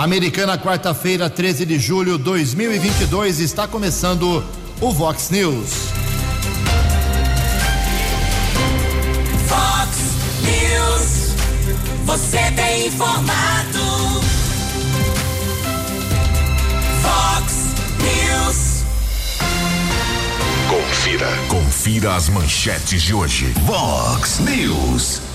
Americana, quarta-feira, 13 de julho de 2022, está começando o Vox News. Vox News. Você tem informado. Vox News. Confira. Confira as manchetes de hoje. Vox News.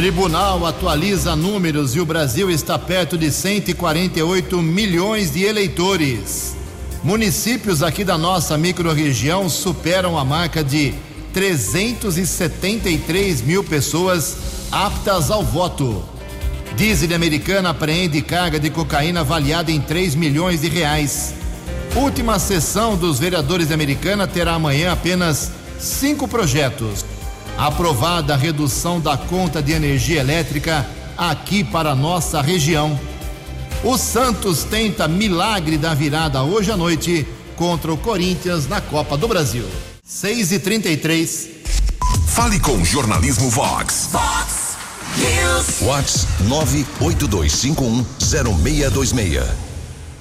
Tribunal atualiza números e o Brasil está perto de 148 milhões de eleitores. Municípios aqui da nossa microrregião superam a marca de 373 mil pessoas aptas ao voto. Diesel americana apreende carga de cocaína avaliada em 3 milhões de reais. Última sessão dos vereadores de Americana terá amanhã apenas cinco projetos aprovada a redução da conta de energia elétrica aqui para nossa região. O Santos tenta milagre da virada hoje à noite contra o Corinthians na Copa do Brasil. 6 e 33 Fale com o Jornalismo Vox. Vox News. Vox 982510626.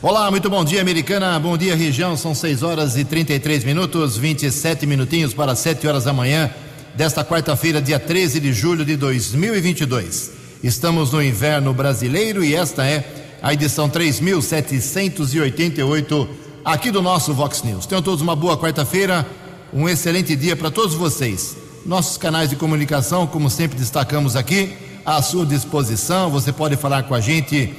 Olá, muito bom dia, americana. Bom dia, região. São 6 horas e 33 minutos, 27 minutinhos para 7 horas da manhã desta quarta-feira, dia 13 de julho de 2022. Estamos no inverno brasileiro e esta é a edição 3788 aqui do nosso Vox News. Tenham todos uma boa quarta-feira, um excelente dia para todos vocês. Nossos canais de comunicação, como sempre destacamos aqui, à sua disposição. Você pode falar com a gente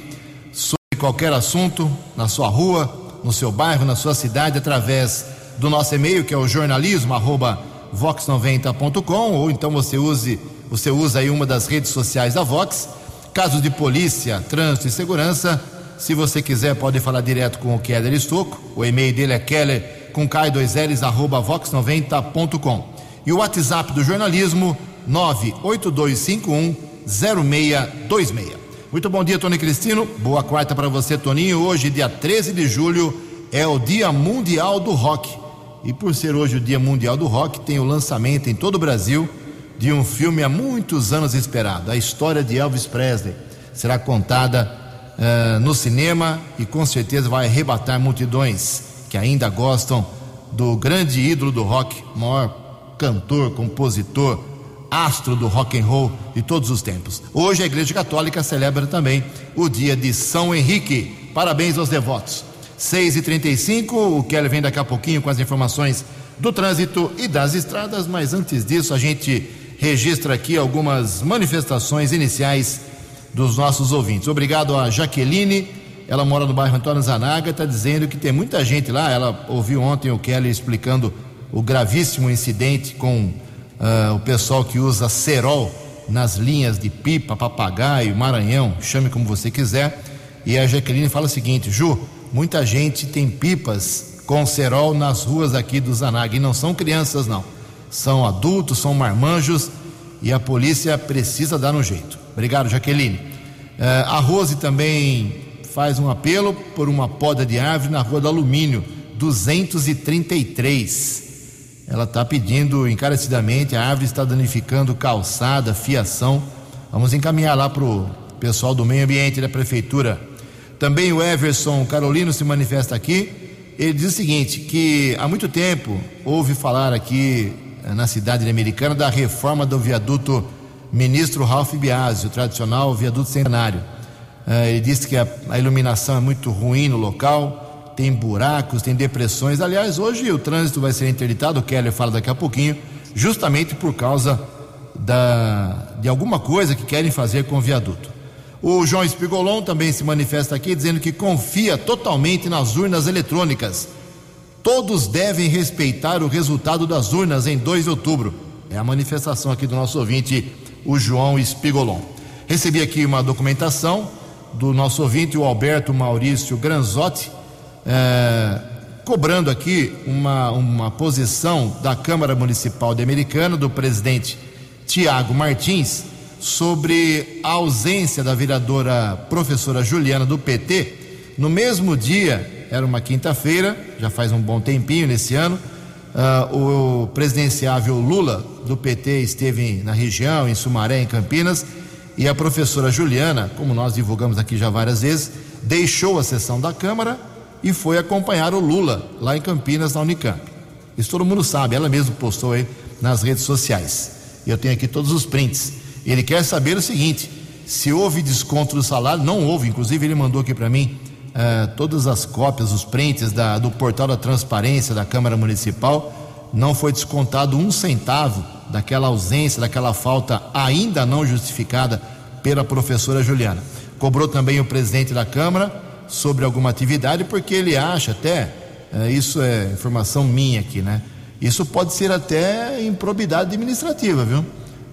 sobre qualquer assunto na sua rua, no seu bairro, na sua cidade, através do nosso e-mail, que é o jornalismo arroba vox90.com ou então você use você usa aí uma das redes sociais da Vox. Casos de polícia, trânsito e segurança, se você quiser pode falar direto com o Keller Estocco. O e-mail dele é keller com k2ls arroba vox90.com. E o WhatsApp do jornalismo 98251 0626. Muito bom dia, Tony Cristino. Boa quarta para você, Toninho. Hoje, dia 13 de julho, é o Dia Mundial do Rock. E por ser hoje o Dia Mundial do Rock, tem o lançamento em todo o Brasil de um filme há muitos anos esperado. A história de Elvis Presley será contada uh, no cinema e com certeza vai arrebatar multidões que ainda gostam do grande ídolo do rock, maior cantor, compositor, astro do rock and roll de todos os tempos. Hoje a Igreja Católica celebra também o dia de São Henrique. Parabéns aos devotos. 6 e 35 o Kelly vem daqui a pouquinho com as informações do trânsito e das estradas, mas antes disso a gente registra aqui algumas manifestações iniciais dos nossos ouvintes. Obrigado a Jaqueline, ela mora no bairro Antônio Zanaga, está dizendo que tem muita gente lá. Ela ouviu ontem o Kelly explicando o gravíssimo incidente com uh, o pessoal que usa cerol nas linhas de pipa, papagaio, Maranhão, chame como você quiser. E a Jaqueline fala o seguinte: Ju, muita gente tem pipas com cerol nas ruas aqui do Zanag. E não são crianças, não. São adultos, são marmanjos e a polícia precisa dar um jeito. Obrigado, Jaqueline. Uh, a Rose também faz um apelo por uma poda de árvore na rua do Alumínio, 233. Ela está pedindo encarecidamente, a árvore está danificando calçada, fiação. Vamos encaminhar lá para o pessoal do meio ambiente da prefeitura também o Everson Carolino se manifesta aqui. Ele diz o seguinte: que há muito tempo ouve falar aqui eh, na cidade americana da reforma do viaduto Ministro Ralph Biasi, o tradicional viaduto centenário. Eh, ele disse que a, a iluminação é muito ruim no local, tem buracos, tem depressões. Aliás, hoje o trânsito vai ser interditado, o Keller fala daqui a pouquinho, justamente por causa da, de alguma coisa que querem fazer com o viaduto. O João Espigolon também se manifesta aqui dizendo que confia totalmente nas urnas eletrônicas. Todos devem respeitar o resultado das urnas em 2 de outubro. É a manifestação aqui do nosso ouvinte, o João Espigolon. Recebi aqui uma documentação do nosso ouvinte, o Alberto Maurício Granzotti, é, cobrando aqui uma, uma posição da Câmara Municipal de Americana, do presidente Tiago Martins, sobre a ausência da vereadora professora Juliana do PT. No mesmo dia, era uma quinta-feira, já faz um bom tempinho nesse ano, uh, o presidenciável Lula do PT esteve na região, em Sumaré, em Campinas, e a professora Juliana, como nós divulgamos aqui já várias vezes, deixou a sessão da Câmara e foi acompanhar o Lula lá em Campinas, na Unicamp. Isso todo mundo sabe, ela mesma postou aí nas redes sociais. Eu tenho aqui todos os prints. Ele quer saber o seguinte: se houve desconto do salário, não houve, inclusive ele mandou aqui para mim uh, todas as cópias, os prints da, do portal da transparência da Câmara Municipal. Não foi descontado um centavo daquela ausência, daquela falta ainda não justificada pela professora Juliana. Cobrou também o presidente da Câmara sobre alguma atividade, porque ele acha até, uh, isso é informação minha aqui, né? Isso pode ser até improbidade administrativa, viu?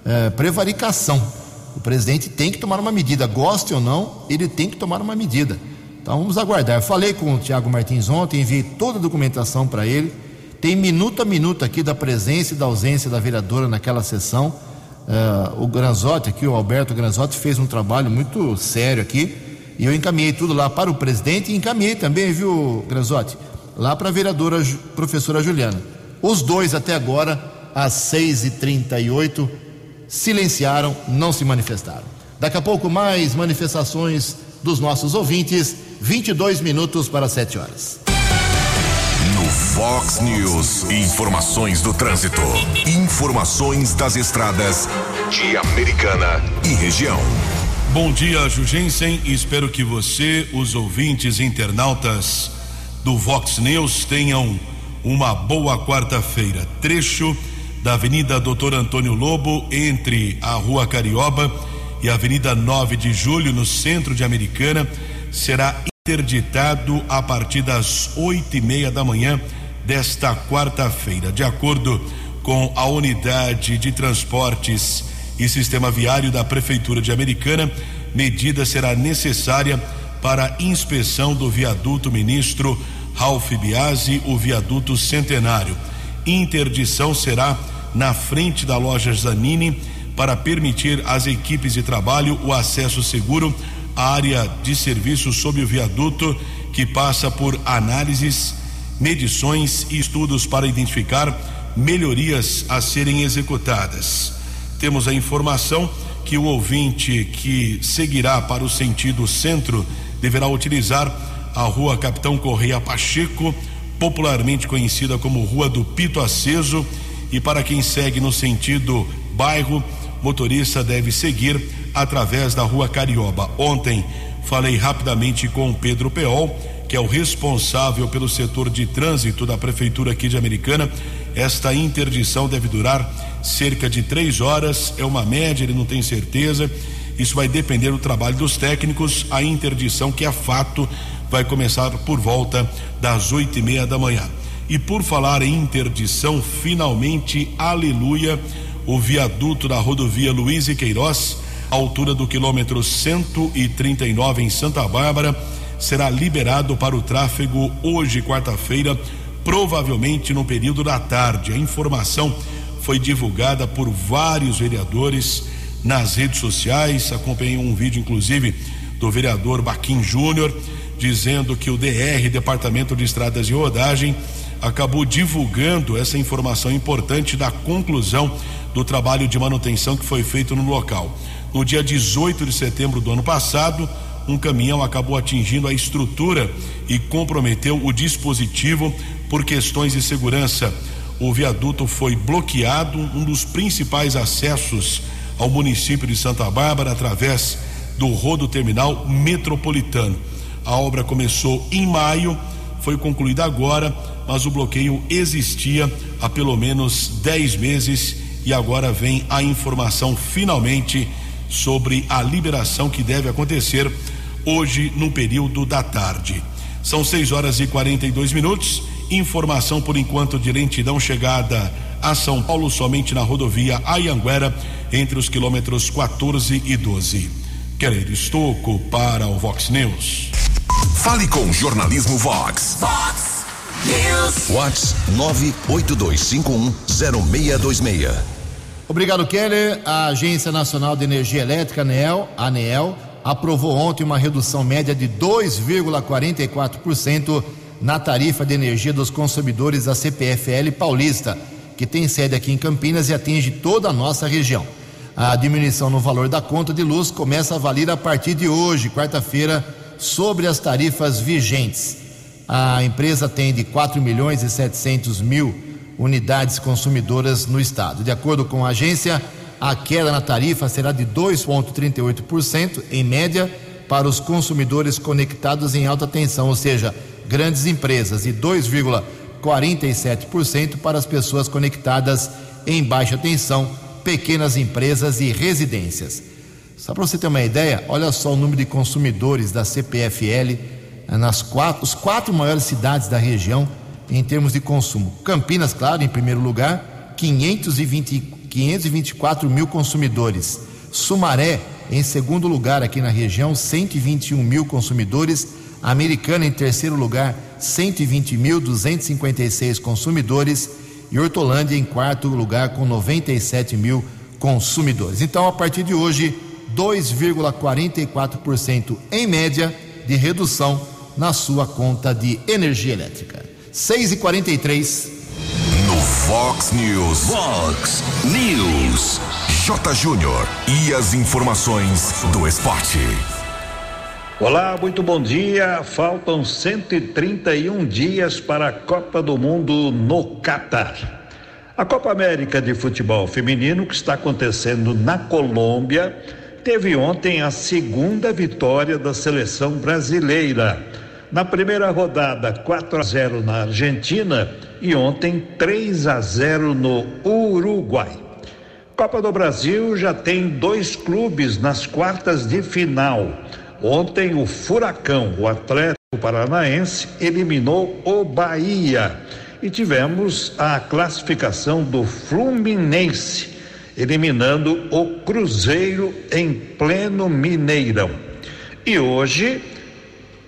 Uh, prevaricação. O presidente tem que tomar uma medida, goste ou não, ele tem que tomar uma medida. Então vamos aguardar. Falei com o Tiago Martins ontem, enviei toda a documentação para ele. Tem minuto a minuto aqui da presença e da ausência da vereadora naquela sessão. Uh, o Granzotti aqui, o Alberto Granzotti, fez um trabalho muito sério aqui. E eu encaminhei tudo lá para o presidente e encaminhei também, viu, Granzotti? Lá para a vereadora professora Juliana. Os dois até agora, às 6h38, silenciaram, não se manifestaram. Daqui a pouco mais manifestações dos nossos ouvintes 22 minutos para 7 horas. No Fox News, informações do trânsito. Informações das estradas de Americana e região. Bom dia, Jugensen. Espero que você, os ouvintes internautas do Vox News, tenham uma boa quarta-feira. Trecho da Avenida Doutor Antônio Lobo, entre a Rua Carioba e a Avenida 9 de Julho, no centro de Americana será interditado a partir das oito e meia da manhã desta quarta-feira. De acordo com a unidade de transportes e sistema viário da Prefeitura de Americana, medida será necessária para inspeção do viaduto ministro Ralph Biasi, o viaduto centenário. Interdição será na frente da loja Zanini para permitir às equipes de trabalho o acesso seguro a área de serviço sob o viaduto, que passa por análises, medições e estudos para identificar melhorias a serem executadas. Temos a informação que o ouvinte que seguirá para o sentido centro deverá utilizar a rua Capitão Correia Pacheco, popularmente conhecida como Rua do Pito Aceso, e para quem segue no sentido bairro, motorista deve seguir através da Rua Carioba. Ontem falei rapidamente com Pedro Peol, que é o responsável pelo setor de trânsito da prefeitura aqui de Americana. Esta interdição deve durar cerca de três horas, é uma média, ele não tem certeza. Isso vai depender do trabalho dos técnicos. A interdição, que é fato, vai começar por volta das oito e meia da manhã. E por falar em interdição, finalmente, aleluia, o viaduto da rodovia Luiz e Queiroz altura do quilômetro 139 em Santa Bárbara, será liberado para o tráfego hoje, quarta-feira, provavelmente no período da tarde. A informação foi divulgada por vários vereadores nas redes sociais. Acompanhei um vídeo, inclusive, do vereador Baquim Júnior, dizendo que o DR, Departamento de Estradas e Rodagem, acabou divulgando essa informação importante da conclusão do trabalho de manutenção que foi feito no local. No dia 18 de setembro do ano passado, um caminhão acabou atingindo a estrutura e comprometeu o dispositivo por questões de segurança. O viaduto foi bloqueado, um dos principais acessos ao município de Santa Bárbara através do rodo terminal metropolitano. A obra começou em maio, foi concluída agora, mas o bloqueio existia há pelo menos 10 meses e agora vem a informação finalmente sobre a liberação que deve acontecer hoje no período da tarde. São 6 horas e 42 minutos. Informação por enquanto de lentidão chegada a São Paulo somente na rodovia Ayanguera entre os quilômetros 14 e 12. Querer Estoco para o Vox News. Fale com o jornalismo Vox. Vox News. Vox 982510626. Obrigado, Keller. A Agência Nacional de Energia Elétrica, ANEEL, ANEEL aprovou ontem uma redução média de 2,44% na tarifa de energia dos consumidores da CPFL Paulista, que tem sede aqui em Campinas e atinge toda a nossa região. A diminuição no valor da conta de luz começa a valer a partir de hoje, quarta-feira, sobre as tarifas vigentes. A empresa atende 4 milhões e 700 mil unidades consumidoras no estado. De acordo com a agência, a queda na tarifa será de 2,38% em média para os consumidores conectados em alta tensão, ou seja, grandes empresas, e 2,47% para as pessoas conectadas em baixa tensão, pequenas empresas e residências. Só para você ter uma ideia, olha só o número de consumidores da CPFL eh, nas quatro, os quatro maiores cidades da região em termos de consumo. Campinas, claro, em primeiro lugar, 520, 524 mil consumidores. Sumaré, em segundo lugar aqui na região, 121 mil consumidores. Americana, em terceiro lugar, 120.256 consumidores. E Hortolândia, em quarto lugar, com 97 mil consumidores. Então, a partir de hoje, 2,44% em média de redução na sua conta de energia elétrica. 6 e 43 No Fox News. Fox News. J. Júnior. E as informações do esporte. Olá, muito bom dia. Faltam 131 dias para a Copa do Mundo no Catar. A Copa América de Futebol Feminino, que está acontecendo na Colômbia, teve ontem a segunda vitória da seleção brasileira. Na primeira rodada, 4 a 0 na Argentina e ontem 3 a 0 no Uruguai. Copa do Brasil já tem dois clubes nas quartas de final. Ontem o Furacão, o Atlético Paranaense, eliminou o Bahia. E tivemos a classificação do Fluminense eliminando o Cruzeiro em pleno Mineirão. E hoje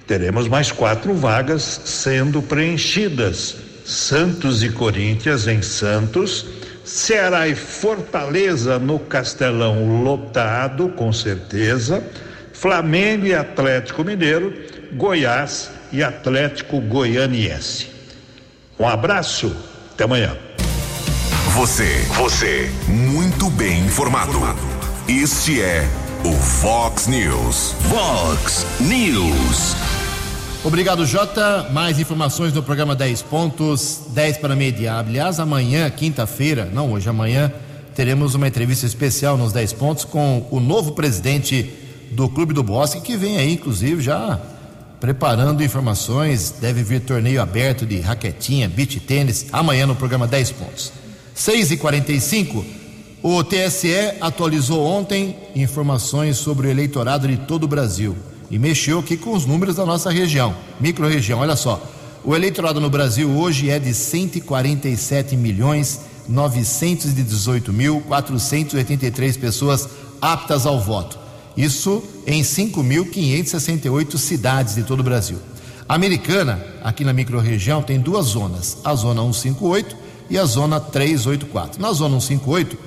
teremos mais quatro vagas sendo preenchidas: Santos e Corinthians em Santos, Ceará e Fortaleza no Castelão lotado, com certeza, Flamengo e Atlético Mineiro, Goiás e Atlético Goianiense. Um abraço, até amanhã. Você, você, muito bem informado. Este é o Fox News. Fox News. Obrigado, Jota. Mais informações no programa 10 pontos, 10 para meia-dia. Aliás, amanhã, quinta-feira, não hoje, amanhã, teremos uma entrevista especial nos 10 pontos com o novo presidente do Clube do Bosque, que vem aí, inclusive, já preparando informações. Deve vir torneio aberto de raquetinha, beach tênis, amanhã no programa 10 pontos. 6 e 45 o TSE atualizou ontem informações sobre o eleitorado de todo o Brasil e mexeu aqui com os números da nossa região, micro-região. Olha só, o eleitorado no Brasil hoje é de 147 milhões 918 mil 483 pessoas aptas ao voto. Isso em 5.568 cidades de todo o Brasil. A americana, aqui na microrregião, tem duas zonas: a zona 158 e a zona 384. Na zona 158,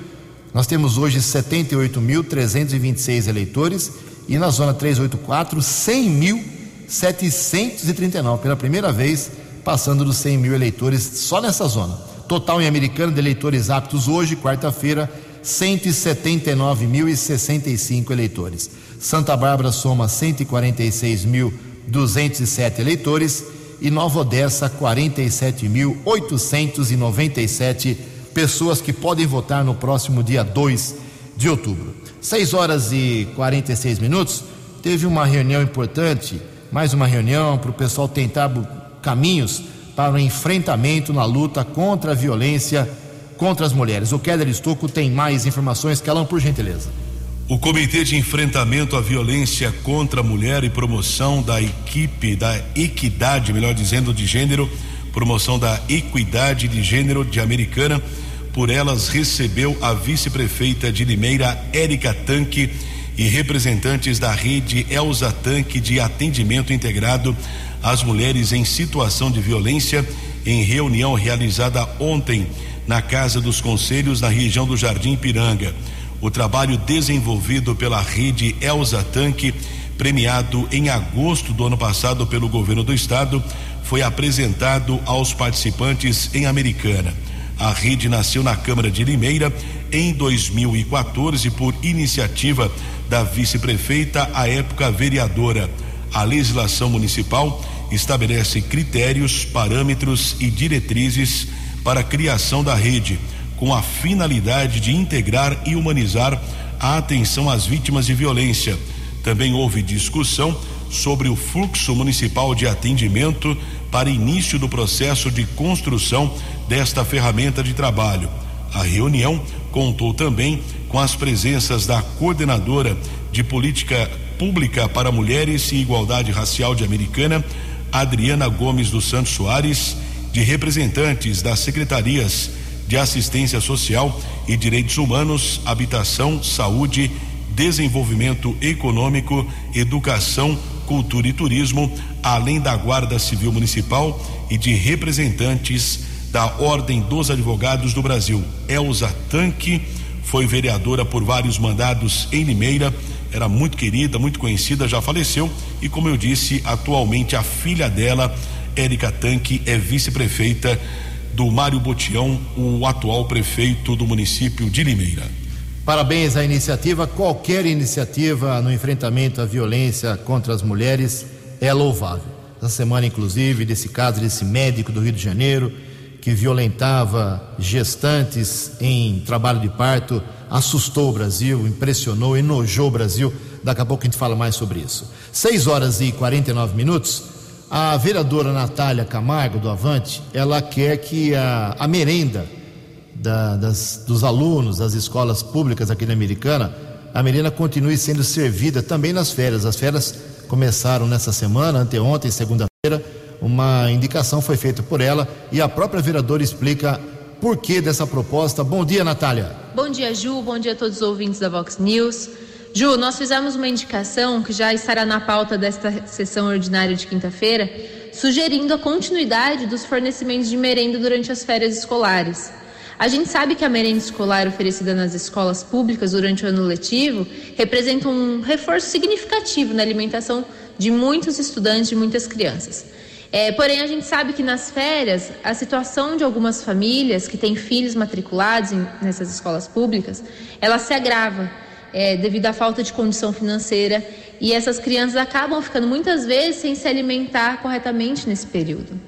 nós temos hoje 78.326 eleitores e na zona 384, 100.739, pela primeira vez passando dos 100 mil eleitores só nessa zona. Total em americano de eleitores aptos hoje, quarta-feira, 179.065 eleitores. Santa Bárbara soma 146.207 eleitores e Nova Odessa 47.897 pessoas que podem votar no próximo dia 2 de outubro. 6 horas e 46 minutos. Teve uma reunião importante, mais uma reunião para o pessoal tentar caminhos para o enfrentamento na luta contra a violência contra as mulheres. O Keller Estocco tem mais informações. Calão, por gentileza. O Comitê de Enfrentamento à Violência contra a Mulher e Promoção da Equipe da Equidade, melhor dizendo, de Gênero, promoção da Equidade de Gênero de Americana, por elas recebeu a vice-prefeita de Limeira, Érica Tanque, e representantes da rede Elza Tanque de Atendimento Integrado às Mulheres em Situação de Violência, em reunião realizada ontem na Casa dos Conselhos, na região do Jardim Piranga. O trabalho desenvolvido pela rede Elza Tanque, premiado em agosto do ano passado pelo governo do estado, foi apresentado aos participantes em Americana. A rede nasceu na Câmara de Limeira em 2014 por iniciativa da vice-prefeita, à época vereadora. A legislação municipal estabelece critérios, parâmetros e diretrizes para a criação da rede, com a finalidade de integrar e humanizar a atenção às vítimas de violência. Também houve discussão sobre o fluxo municipal de atendimento para início do processo de construção desta ferramenta de trabalho. A reunião contou também com as presenças da coordenadora de política pública para mulheres e igualdade racial de Americana, Adriana Gomes dos Santos Soares, de representantes das secretarias de assistência social e direitos humanos, habitação, saúde, desenvolvimento econômico, educação, cultura e turismo, além da Guarda Civil Municipal e de representantes da Ordem dos Advogados do Brasil. Elza Tanque foi vereadora por vários mandados em Limeira, era muito querida, muito conhecida, já faleceu e como eu disse, atualmente a filha dela, Érica Tanque, é vice-prefeita do Mário Botião, o atual prefeito do município de Limeira. Parabéns à iniciativa. Qualquer iniciativa no enfrentamento à violência contra as mulheres é louvável. Essa semana, inclusive, desse caso desse médico do Rio de Janeiro que violentava gestantes em trabalho de parto, assustou o Brasil, impressionou, enojou o Brasil. Daqui a pouco a gente fala mais sobre isso. 6 horas e 49 minutos. A vereadora Natália Camargo, do Avante, ela quer que a, a merenda da, das, dos alunos das escolas públicas aqui na Americana, a merenda continue sendo servida também nas férias. As férias começaram nessa semana, anteontem, segunda-feira. Uma indicação foi feita por ela e a própria vereadora explica por que dessa proposta. Bom dia, Natália. Bom dia, Ju. Bom dia a todos os ouvintes da Vox News. Ju, nós fizemos uma indicação que já estará na pauta desta sessão ordinária de quinta-feira, sugerindo a continuidade dos fornecimentos de merenda durante as férias escolares. A gente sabe que a merenda escolar oferecida nas escolas públicas durante o ano letivo representa um reforço significativo na alimentação de muitos estudantes e muitas crianças. É, porém, a gente sabe que nas férias, a situação de algumas famílias que têm filhos matriculados em, nessas escolas públicas, ela se agrava é, devido à falta de condição financeira e essas crianças acabam ficando muitas vezes sem se alimentar corretamente nesse período.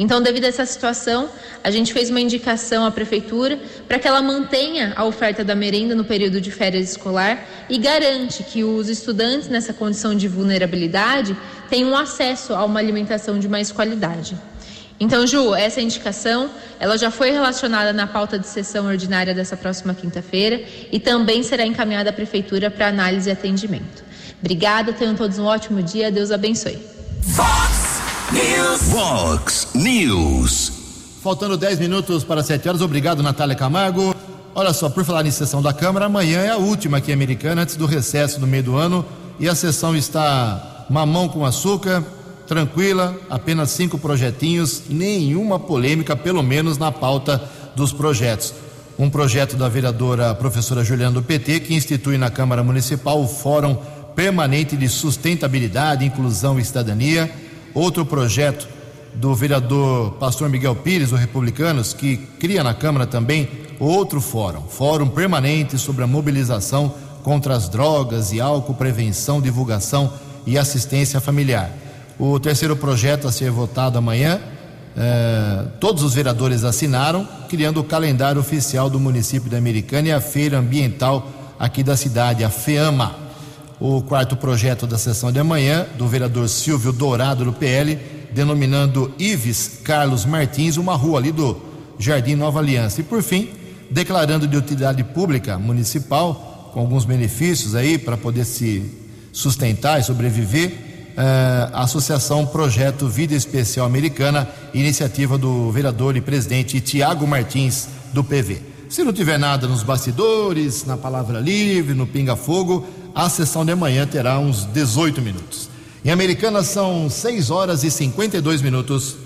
Então, devido a essa situação, a gente fez uma indicação à prefeitura para que ela mantenha a oferta da merenda no período de férias escolar e garante que os estudantes nessa condição de vulnerabilidade tenham acesso a uma alimentação de mais qualidade. Então, Ju, essa indicação, ela já foi relacionada na pauta de sessão ordinária dessa próxima quinta-feira e também será encaminhada à prefeitura para análise e atendimento. Obrigada, tenham todos um ótimo dia, Deus abençoe. Fox News. Fox News. Faltando 10 minutos para 7 horas, obrigado, Natália Camargo. Olha só, por falar em sessão da Câmara, amanhã é a última aqui americana, antes do recesso do meio do ano, e a sessão está mamão com açúcar, tranquila, apenas cinco projetinhos, nenhuma polêmica, pelo menos na pauta dos projetos. Um projeto da vereadora professora Juliana do PT, que institui na Câmara Municipal o Fórum Permanente de Sustentabilidade, Inclusão e Cidadania. Outro projeto do vereador pastor Miguel Pires, do Republicanos, que cria na Câmara também outro fórum, Fórum Permanente sobre a Mobilização contra as Drogas e Álcool, Prevenção, Divulgação e Assistência Familiar. O terceiro projeto a ser votado amanhã, eh, todos os vereadores assinaram, criando o calendário oficial do município de Americana e a feira ambiental aqui da cidade, a FEAMA. O quarto projeto da sessão de amanhã, do vereador Silvio Dourado, do PL, denominando Ives Carlos Martins, uma rua ali do Jardim Nova Aliança. E por fim, declarando de utilidade pública municipal, com alguns benefícios aí para poder se sustentar e sobreviver, a Associação Projeto Vida Especial Americana, iniciativa do vereador e presidente Tiago Martins, do PV. Se não tiver nada nos bastidores, na palavra livre, no pinga-fogo, a sessão de amanhã terá uns 18 minutos. Em Americana são 6 horas e 52 minutos.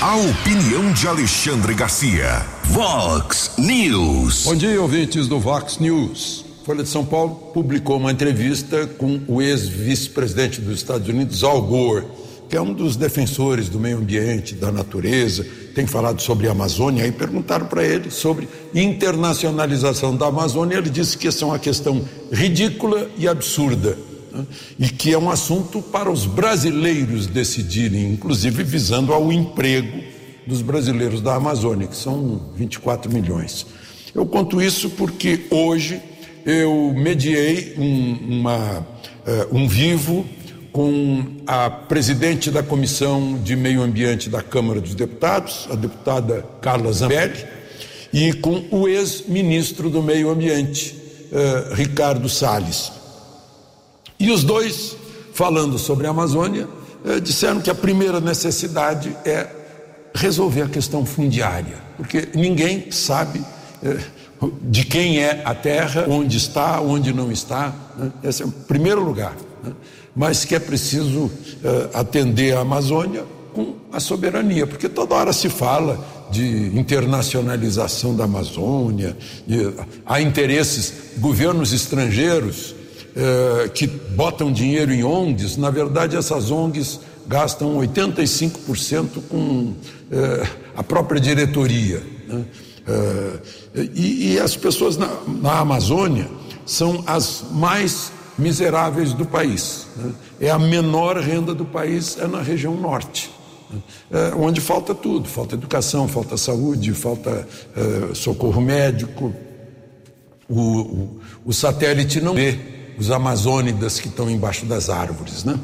A opinião de Alexandre Garcia. Vox News. Bom dia, ouvintes do Vox News. Folha de São Paulo publicou uma entrevista com o ex-vice-presidente dos Estados Unidos, Al Gore, que é um dos defensores do meio ambiente, da natureza, tem falado sobre a Amazônia. Aí perguntaram para ele sobre internacionalização da Amazônia. Ele disse que essa é uma questão ridícula e absurda. né? e que é um assunto para os brasileiros decidirem, inclusive visando ao emprego dos brasileiros da Amazônia, que são 24 milhões. Eu conto isso porque hoje eu mediei um, uma, uh, um vivo com a presidente da Comissão de Meio Ambiente da Câmara dos Deputados, a deputada Carla Zambelli, e com o ex-ministro do Meio Ambiente, uh, Ricardo Salles. E os dois, falando sobre a Amazônia, uh, disseram que a primeira necessidade é resolver a questão fundiária, porque ninguém sabe de quem é a terra, onde está, onde não está. Né? Esse é o primeiro lugar. Né? mas que é preciso uh, atender a Amazônia com a soberania, porque toda hora se fala de internacionalização da Amazônia, de, há interesses, governos estrangeiros uh, que botam dinheiro em ONGs, na verdade essas ONGs gastam 85% com uh, a própria diretoria. Né? E, e, as pessoas na, na Amazônia são as mais miseráveis do país. Né? É a menor renda do país, é na região norte. Né? É onde falta tudo, falta educação, falta saúde, falta é, socorro médico. O, o, o, satélite não vê os amazônidas que estão embaixo das árvores, né?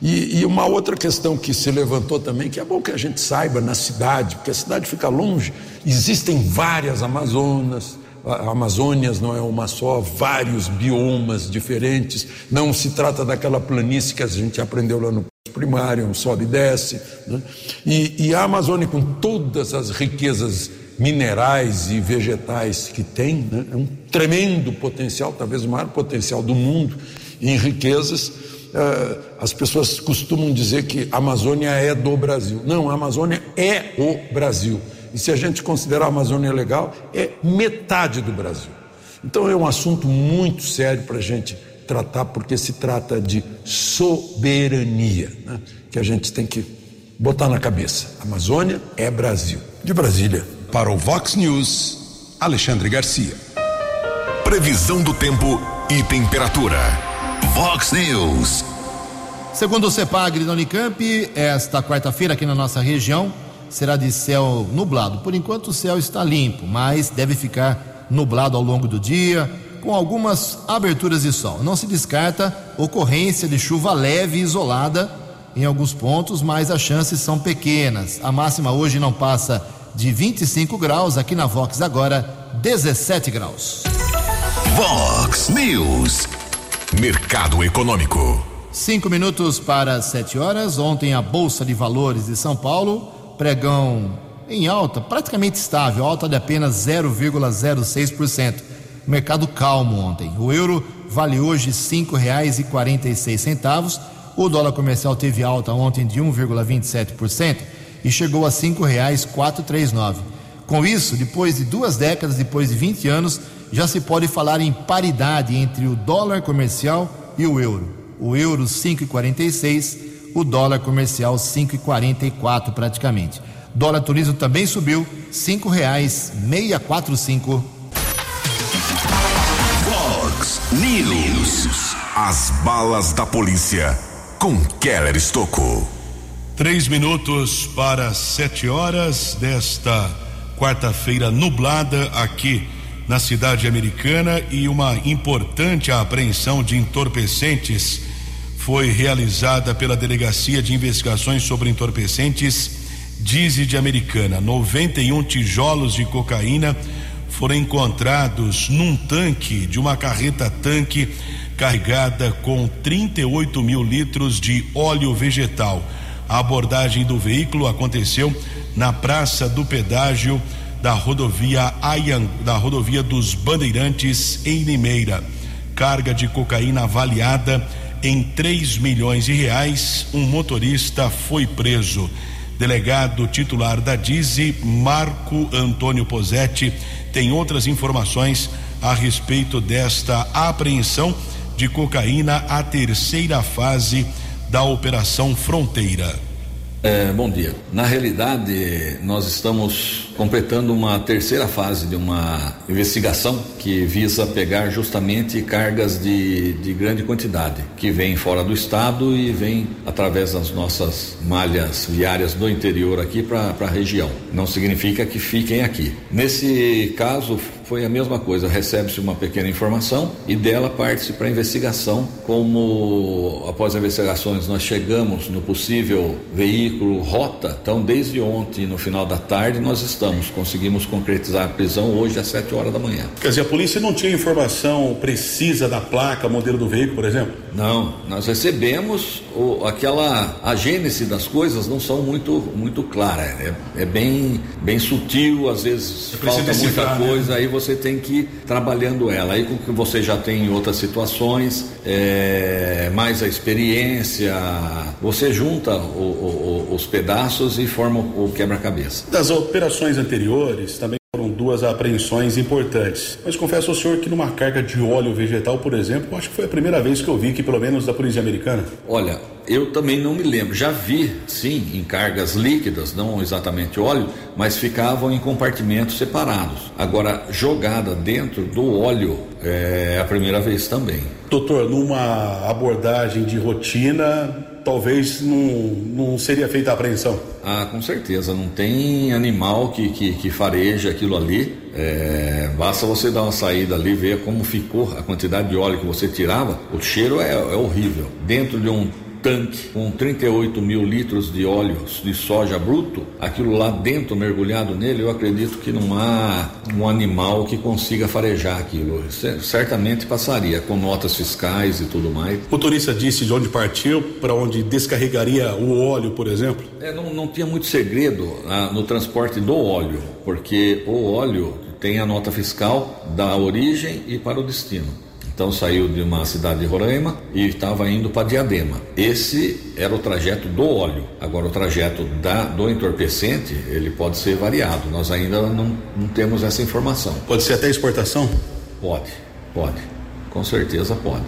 E, e, uma outra questão que se levantou também, que é bom que a gente saiba na cidade, porque a cidade fica longe, existem várias Amazonas, a Amazônia não é uma só, vários biomas diferentes. Não se trata daquela planície que a gente aprendeu lá no primário, um sobe e desce. Né? E, e, a Amazônia, com todas as riquezas minerais e vegetais que tem, né? é um tremendo potencial, talvez o maior potencial do mundo em riquezas. Uh, as pessoas costumam dizer que a Amazônia é do Brasil. Não, a Amazônia é o Brasil e se a gente considerar a Amazônia legal, é metade do Brasil. Então é um assunto muito sério para a gente tratar, porque se trata de soberania, né? que a gente tem que botar na cabeça. Amazônia é Brasil. De Brasília. Para o Vox News, Alexandre Garcia. Previsão do tempo e temperatura. Vox News. Segundo o CEPAGRE da Unicamp, esta quarta-feira aqui na nossa região, será de céu nublado. Por enquanto o céu está limpo, mas deve ficar nublado ao longo do dia, com algumas aberturas de sol. Não se descarta ocorrência de chuva leve e isolada em alguns pontos, mas as chances são pequenas. A máxima hoje não passa de 25 graus, aqui na Vox agora 17 graus. Vox News. Mercado Econômico. Cinco minutos para sete horas. Ontem a Bolsa de Valores de São Paulo pregão em alta, praticamente estável, alta de apenas 0,06%. Mercado calmo ontem. O euro vale hoje R$ 5,46. O dólar comercial teve alta ontem de 1,27% e chegou a R$ 5,439. Com isso, depois de duas décadas, depois de 20 anos, já se pode falar em paridade entre o dólar comercial e o euro. O euro 5,46 o dólar comercial 5,44 praticamente. Dólar turismo também subiu, cinco reais meia quatro cinco. Fox News. As balas da polícia com Keller Estocou. Três minutos para sete horas desta quarta-feira nublada aqui na cidade americana e uma importante apreensão de entorpecentes foi realizada pela Delegacia de Investigações sobre Entorpecentes Dize de Americana. 91 tijolos de cocaína foram encontrados num tanque de uma carreta tanque carregada com 38 mil litros de óleo vegetal. A abordagem do veículo aconteceu na Praça do Pedágio da rodovia Ayan, da rodovia dos Bandeirantes em Limeira. Carga de cocaína avaliada em 3 milhões de reais, um motorista foi preso. Delegado titular da Dize, Marco Antônio Posetti, tem outras informações a respeito desta apreensão de cocaína, a terceira fase da Operação Fronteira. É, bom dia. Na realidade, nós estamos completando uma terceira fase de uma investigação que visa pegar justamente cargas de, de grande quantidade, que vem fora do estado e vem através das nossas malhas viárias do interior aqui para a região. Não significa que fiquem aqui. Nesse caso, foi a mesma coisa, recebe-se uma pequena informação e dela parte-se para a investigação. Como após as investigações nós chegamos no possível veículo rota, então desde ontem, no final da tarde, nós estamos, conseguimos concretizar a prisão hoje às 7 horas da manhã. Quer dizer, a polícia não tinha informação precisa da placa, modelo do veículo, por exemplo? Não, nós recebemos o, aquela a gênese das coisas não são muito muito clara, é, é bem bem sutil, às vezes falta muita né? coisa, né? aí você tem que ir trabalhando ela. Aí com que você já tem em outras situações, é, mais a experiência, você junta o, o, os pedaços e forma o quebra-cabeça. Das operações anteriores, também foram duas apreensões importantes. Mas confesso ao senhor que numa carga de óleo vegetal, por exemplo, acho que foi a primeira vez que eu vi que, pelo menos da polícia americana. Olha, eu também não me lembro. Já vi, sim, em cargas líquidas, não exatamente óleo, mas ficavam em compartimentos separados. Agora, jogada dentro do óleo é a primeira vez também. Doutor, numa abordagem de rotina, talvez não, não seria feita a apreensão. Ah, com certeza. Não tem animal que, que, que fareja aquilo ali. É, basta você dar uma saída ali, ver como ficou a quantidade de óleo que você tirava. O cheiro é, é horrível. Dentro de um tanque com 38 mil litros de óleo de soja bruto, aquilo lá dentro mergulhado nele, eu acredito que não há um animal que consiga farejar aquilo. Certamente passaria com notas fiscais e tudo mais. O motorista disse de onde partiu, para onde descarregaria o óleo, por exemplo? É, não, não tinha muito segredo ah, no transporte do óleo, porque o óleo tem a nota fiscal da origem e para o destino. Então saiu de uma cidade de Roraima e estava indo para Diadema. Esse era o trajeto do óleo. Agora o trajeto da, do entorpecente ele pode ser variado. Nós ainda não, não temos essa informação. Pode ser até exportação? Pode, pode. Com certeza pode.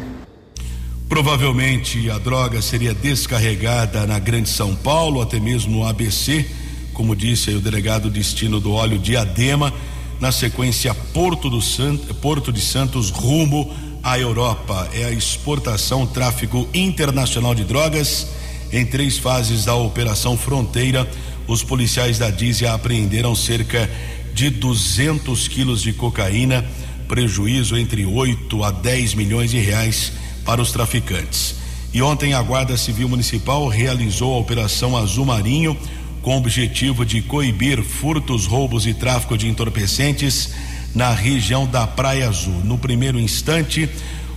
Provavelmente a droga seria descarregada na Grande São Paulo, até mesmo no ABC, como disse o delegado destino do óleo Diadema, na sequência Porto, do Santo, Porto de Santos rumo à Europa. É a exportação, tráfico internacional de drogas. Em três fases da Operação Fronteira, os policiais da Dízia apreenderam cerca de 200 quilos de cocaína, prejuízo entre 8 a 10 milhões de reais para os traficantes. E ontem a Guarda Civil Municipal realizou a Operação Azul Marinho com o objetivo de coibir furtos, roubos e tráfico de entorpecentes na região da Praia Azul. No primeiro instante,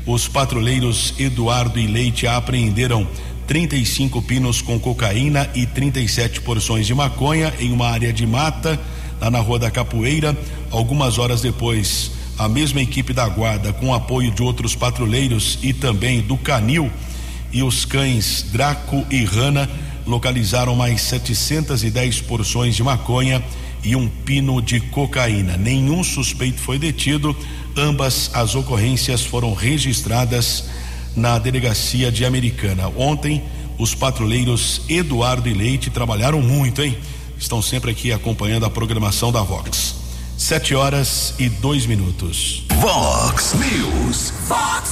os patrulheiros Eduardo e Leite apreenderam 35 pinos com cocaína e 37 porções de maconha em uma área de mata, lá na Rua da Capoeira. Algumas horas depois, a mesma equipe da guarda, com apoio de outros patrulheiros e também do Canil e os cães Draco e Rana, localizaram mais 710 porções de maconha e um pino de cocaína. Nenhum suspeito foi detido. Ambas as ocorrências foram registradas na delegacia de Americana. Ontem, os patrulheiros Eduardo e Leite trabalharam muito, hein? Estão sempre aqui acompanhando a programação da Vox. Sete horas e dois minutos. Vox News. Vox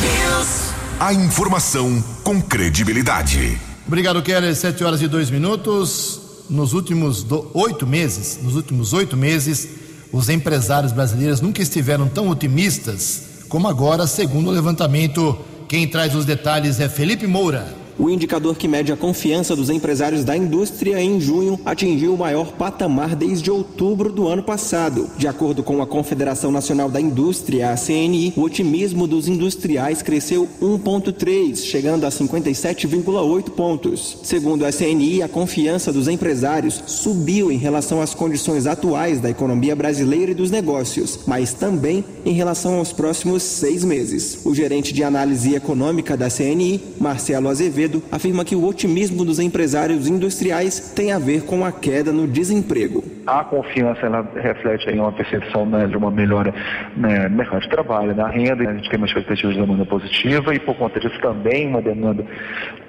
News. A informação com credibilidade. Obrigado, Keller. Sete horas e dois minutos nos últimos oito meses, nos últimos oito meses, os empresários brasileiros nunca estiveram tão otimistas como agora, segundo o levantamento. Quem traz os detalhes é Felipe Moura. O indicador que mede a confiança dos empresários da indústria em junho atingiu o maior patamar desde outubro do ano passado. De acordo com a Confederação Nacional da Indústria, a CNI, o otimismo dos industriais cresceu 1,3, chegando a 57,8 pontos. Segundo a CNI, a confiança dos empresários subiu em relação às condições atuais da economia brasileira e dos negócios, mas também em relação aos próximos seis meses. O gerente de análise econômica da CNI, Marcelo Azevedo, Afirma que o otimismo dos empresários industriais tem a ver com a queda no desemprego. A confiança ela reflete aí uma percepção né, de uma melhora né, no mercado de trabalho, na renda, a gente tem uma expectativa de demanda positiva e por conta disso também uma demanda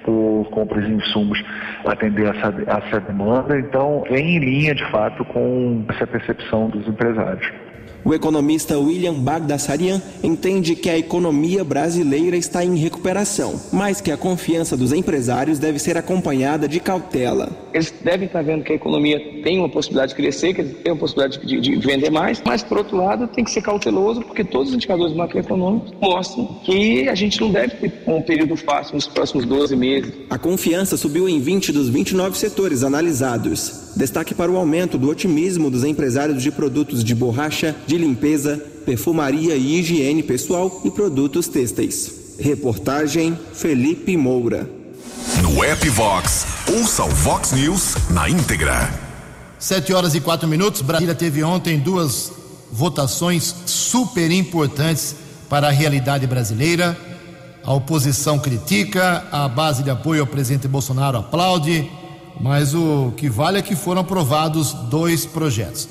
por compras de insumos atender essa, essa demanda. Então, vem em linha de fato com essa percepção dos empresários. O economista William Bagdasarian entende que a economia brasileira está em recuperação, mas que a confiança dos empresários deve ser acompanhada de cautela. Eles devem estar vendo que a economia tem uma possibilidade de crescer, que tem uma possibilidade de, de vender mais, mas por outro lado tem que ser cauteloso porque todos os indicadores macroeconômicos mostram que a gente não deve ter um período fácil nos próximos 12 meses. A confiança subiu em 20 dos 29 setores analisados. Destaque para o aumento do otimismo dos empresários de produtos de borracha, de limpeza, perfumaria e higiene pessoal e produtos têxteis. Reportagem Felipe Moura. No app Vox, ouça o Vox News na íntegra. Sete horas e quatro minutos. Brasília teve ontem duas votações super importantes para a realidade brasileira. A oposição critica, a base de apoio ao presidente Bolsonaro aplaude, mas o que vale é que foram aprovados dois projetos.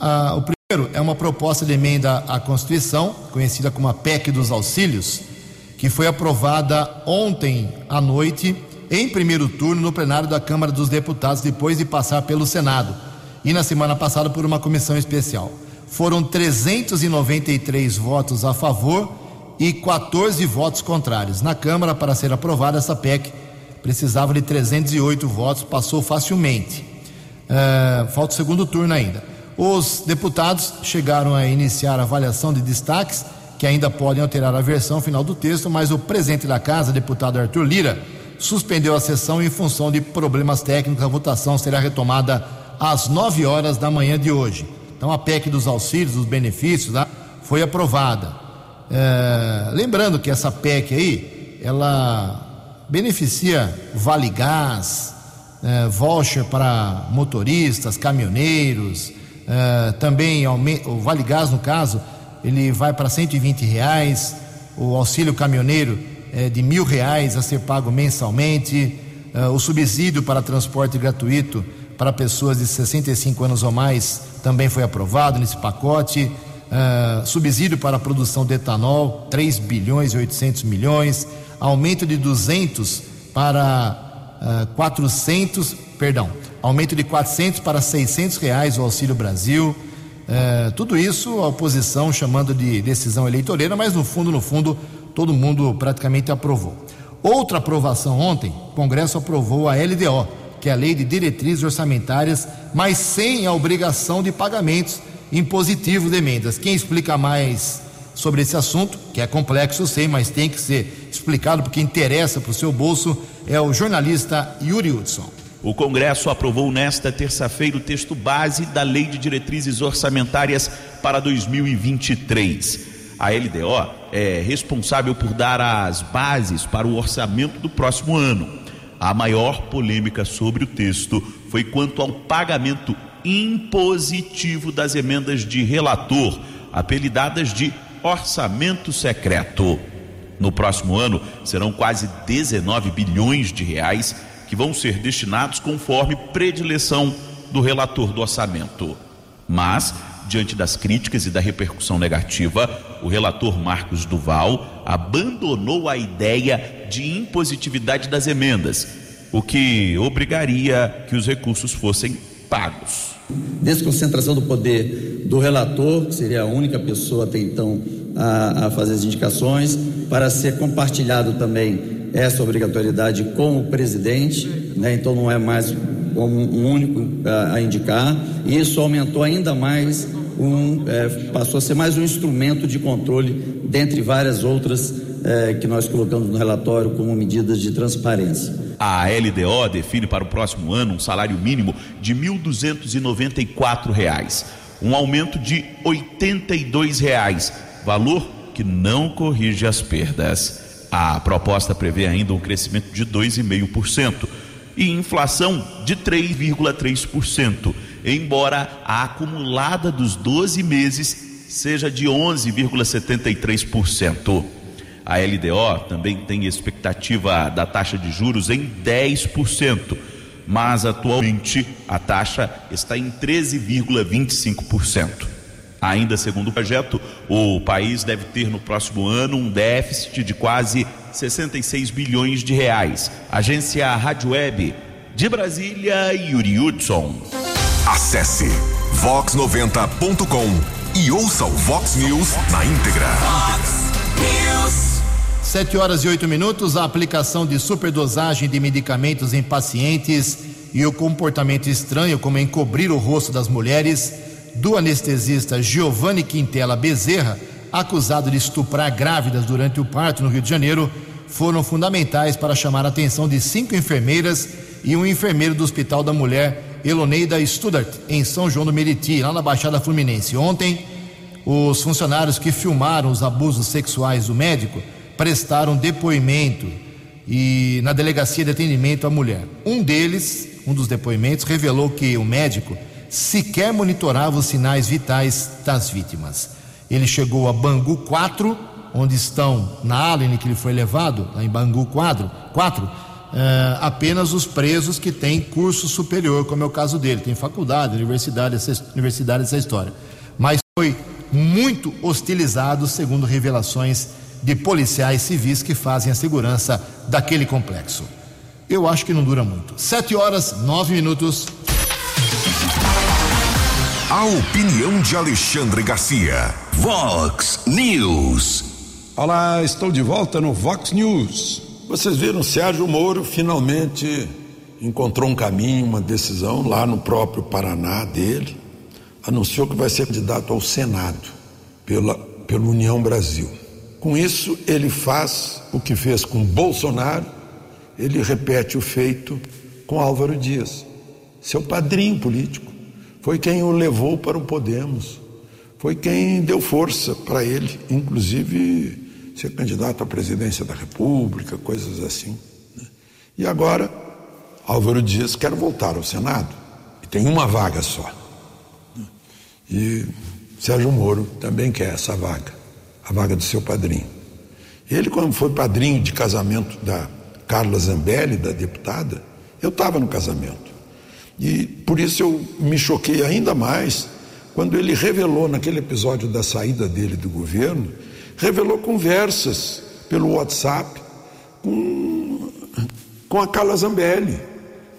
Ah, o primeiro é uma proposta de emenda à Constituição, conhecida como a PEC dos Auxílios, que foi aprovada ontem à noite, em primeiro turno, no plenário da Câmara dos Deputados, depois de passar pelo Senado, e na semana passada por uma comissão especial. Foram 393 votos a favor e 14 votos contrários. Na Câmara, para ser aprovada essa PEC, precisava de 308 votos, passou facilmente. Uh, falta o segundo turno ainda. Os deputados chegaram a iniciar a avaliação de destaques, que ainda podem alterar a versão final do texto, mas o presidente da casa, deputado Arthur Lira, suspendeu a sessão em função de problemas técnicos. A votação será retomada às 9 horas da manhã de hoje. Então, a PEC dos auxílios, dos benefícios, né, foi aprovada. É, lembrando que essa PEC aí, ela beneficia Vale Gás, é, voucher para motoristas, caminhoneiros, é, também o Vale Gás, no caso, ele vai para 120 reais, o auxílio caminhoneiro é de mil reais a ser pago mensalmente, é, o subsídio para transporte gratuito para pessoas de 65 anos ou mais também foi aprovado nesse pacote. Uh, subsídio para a produção de etanol, 3 bilhões e 800 milhões, aumento de 200 para uh, 400, perdão, aumento de 400 para 600 reais o Auxílio Brasil, uh, tudo isso a oposição chamando de decisão eleitoreira, mas no fundo, no fundo, todo mundo praticamente aprovou. Outra aprovação ontem, o Congresso aprovou a LDO, que é a Lei de Diretrizes Orçamentárias, mas sem a obrigação de pagamentos impositivos de emendas. Quem explica mais sobre esse assunto, que é complexo, sei, mas tem que ser explicado porque interessa para o seu bolso, é o jornalista Yuri Hudson. O Congresso aprovou nesta terça-feira o texto base da Lei de Diretrizes Orçamentárias para 2023. A LDO é responsável por dar as bases para o orçamento do próximo ano. A maior polêmica sobre o texto foi quanto ao pagamento impositivo das emendas de relator, apelidadas de orçamento secreto. No próximo ano, serão quase 19 bilhões de reais que vão ser destinados conforme predileção do relator do orçamento. Mas, diante das críticas e da repercussão negativa, o relator Marcos Duval abandonou a ideia de impositividade das emendas, o que obrigaria que os recursos fossem pagos. Desconcentração do poder do relator, que seria a única pessoa até então a, a fazer as indicações, para ser compartilhado também essa obrigatoriedade com o presidente, né? então não é mais um, único a, a, indicar. Isso aumentou ainda mais, um, é, passou a ser mais um instrumento de controle, dentre várias outras é, que nós colocamos no relatório como medidas de transparência. A LDO define para o próximo ano um salário mínimo de R$ 1.294, um aumento de 82 reais, valor que não corrige as perdas. A proposta prevê ainda um crescimento de 2,5% e inflação de 3,3%, embora a acumulada dos 12 meses seja de 11,73%. A LDO também tem expectativa da taxa de juros em 10%, mas atualmente a taxa está em 13,25%. Ainda segundo o projeto, o país deve ter no próximo ano um déficit de quase 66 bilhões de reais. Agência Rádio Web de Brasília, Yuri Hudson. Acesse vox90.com e ouça o Vox News na íntegra. 7 horas e 8 minutos. A aplicação de superdosagem de medicamentos em pacientes e o comportamento estranho, como encobrir o rosto das mulheres do anestesista Giovanni Quintela Bezerra, acusado de estuprar grávidas durante o parto no Rio de Janeiro, foram fundamentais para chamar a atenção de cinco enfermeiras e um enfermeiro do Hospital da Mulher, Eloneida Studart, em São João do Meriti, lá na Baixada Fluminense. Ontem, os funcionários que filmaram os abusos sexuais do médico prestaram depoimento e na delegacia de atendimento à mulher. Um deles, um dos depoimentos, revelou que o médico sequer monitorava os sinais vitais das vítimas. Ele chegou a Bangu 4, onde estão, na ala em que ele foi levado, lá em Bangu 4, 4 eh, apenas os presos que têm curso superior, como é o caso dele, tem faculdade, universidade, essa, universidade, essa história. Mas foi muito hostilizado, segundo revelações de policiais civis que fazem a segurança daquele complexo. Eu acho que não dura muito. Sete horas, nove minutos. A opinião de Alexandre Garcia. Vox News. Olá, estou de volta no Vox News. Vocês viram, Sérgio Moro finalmente encontrou um caminho, uma decisão lá no próprio Paraná dele. Anunciou que vai ser candidato ao Senado pela, pela União Brasil. Com isso, ele faz o que fez com Bolsonaro, ele repete o feito com Álvaro Dias, seu padrinho político foi quem o levou para o Podemos, foi quem deu força para ele, inclusive ser candidato à presidência da República, coisas assim. Né? E agora, Álvaro Dias quer voltar ao Senado, e tem uma vaga só. Né? E Sérgio Moro também quer essa vaga, a vaga do seu padrinho. Ele, quando foi padrinho de casamento da Carla Zambelli, da deputada, eu estava no casamento. E por isso eu me choquei ainda mais quando ele revelou, naquele episódio da saída dele do governo, revelou conversas pelo WhatsApp com, com a Carla Zambelli.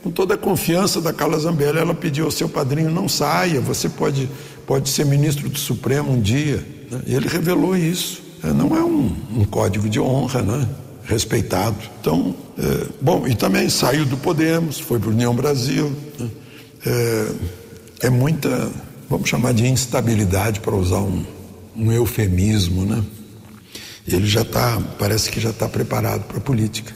Com toda a confiança da Carla Zambelli, ela pediu ao seu padrinho: não saia, você pode, pode ser ministro do Supremo um dia. Né? Ele revelou isso. É, não é um, um código de honra, né? respeitado. Então, é, bom, e também saiu do Podemos, foi para União Brasil. Né? É, é, muita, vamos chamar de instabilidade, para usar um, um eufemismo, né? Ele já está, parece que já está preparado para a política.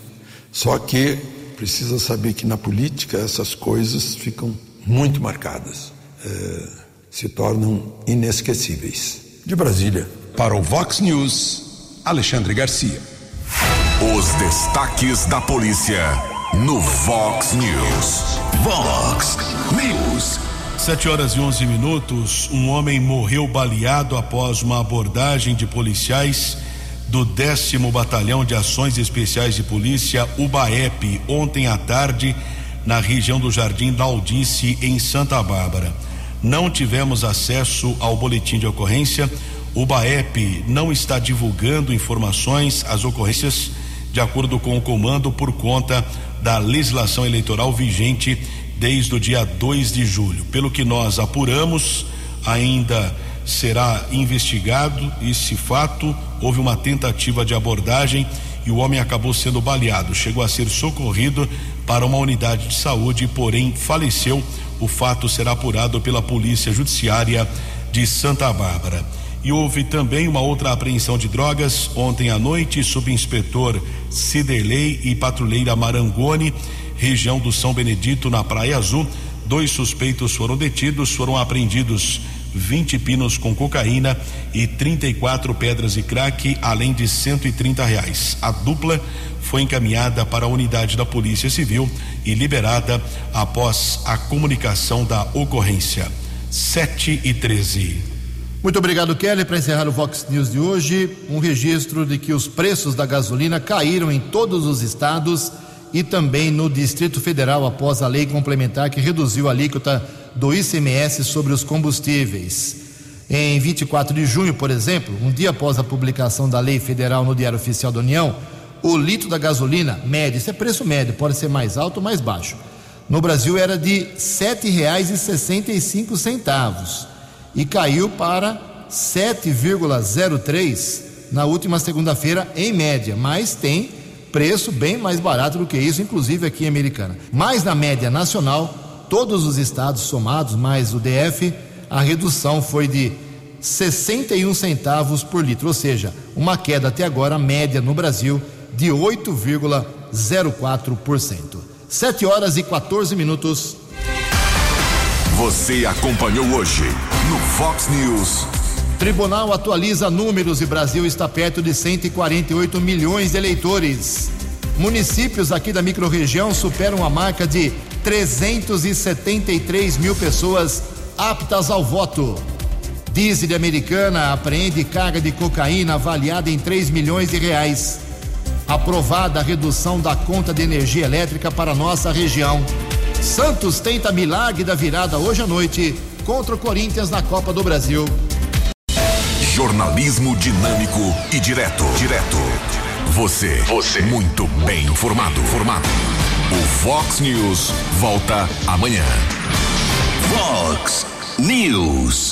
Só que precisa saber que na política essas coisas ficam muito marcadas, é, se tornam inesquecíveis. De Brasília. Para o Vox News, Alexandre Garcia. Os destaques da polícia no Vox News. Vox News. Sete horas e onze minutos. Um homem morreu baleado após uma abordagem de policiais do décimo Batalhão de Ações Especiais de Polícia, UBAEP, ontem à tarde, na região do Jardim da Aldice, em Santa Bárbara. Não tivemos acesso ao boletim de ocorrência. O BAEP não está divulgando informações, as ocorrências de acordo com o comando, por conta da legislação eleitoral vigente desde o dia 2 de julho. Pelo que nós apuramos, ainda será investigado esse fato. Houve uma tentativa de abordagem e o homem acabou sendo baleado. Chegou a ser socorrido para uma unidade de saúde, porém faleceu. O fato será apurado pela Polícia Judiciária de Santa Bárbara. E houve também uma outra apreensão de drogas ontem à noite, subinspetor Ciderley e patrulheira Marangoni, região do São Benedito, na Praia Azul. Dois suspeitos foram detidos, foram apreendidos 20 pinos com cocaína e 34 pedras de crack, além de 130 reais. A dupla foi encaminhada para a unidade da Polícia Civil e liberada após a comunicação da ocorrência. 7 e 13. Muito obrigado, Kelly. Para encerrar o Vox News de hoje, um registro de que os preços da gasolina caíram em todos os estados e também no Distrito Federal após a lei complementar que reduziu a alíquota do ICMS sobre os combustíveis. Em 24 de junho, por exemplo, um dia após a publicação da lei federal no Diário Oficial da União, o litro da gasolina médio, isso é preço médio, pode ser mais alto ou mais baixo. No Brasil era de R$ 7,65 e caiu para 7,03 na última segunda-feira em média, mas tem preço bem mais barato do que isso, inclusive aqui em Americana. Mas na média nacional, todos os estados somados mais o DF, a redução foi de 61 centavos por litro, ou seja, uma queda até agora média no Brasil de 8,04%. 7 horas e 14 minutos. Você acompanhou hoje no Fox News. Tribunal atualiza números e Brasil está perto de 148 milhões de eleitores. Municípios aqui da microrregião superam a marca de 373 mil pessoas aptas ao voto. Diesel de Americana apreende carga de cocaína avaliada em 3 milhões de reais. Aprovada a redução da conta de energia elétrica para nossa região. Santos tenta milagre da virada hoje à noite contra o Corinthians na Copa do Brasil. Jornalismo dinâmico e direto. Direto. Você. Você. Muito bem informado. Formado. O Fox News volta amanhã. Fox News.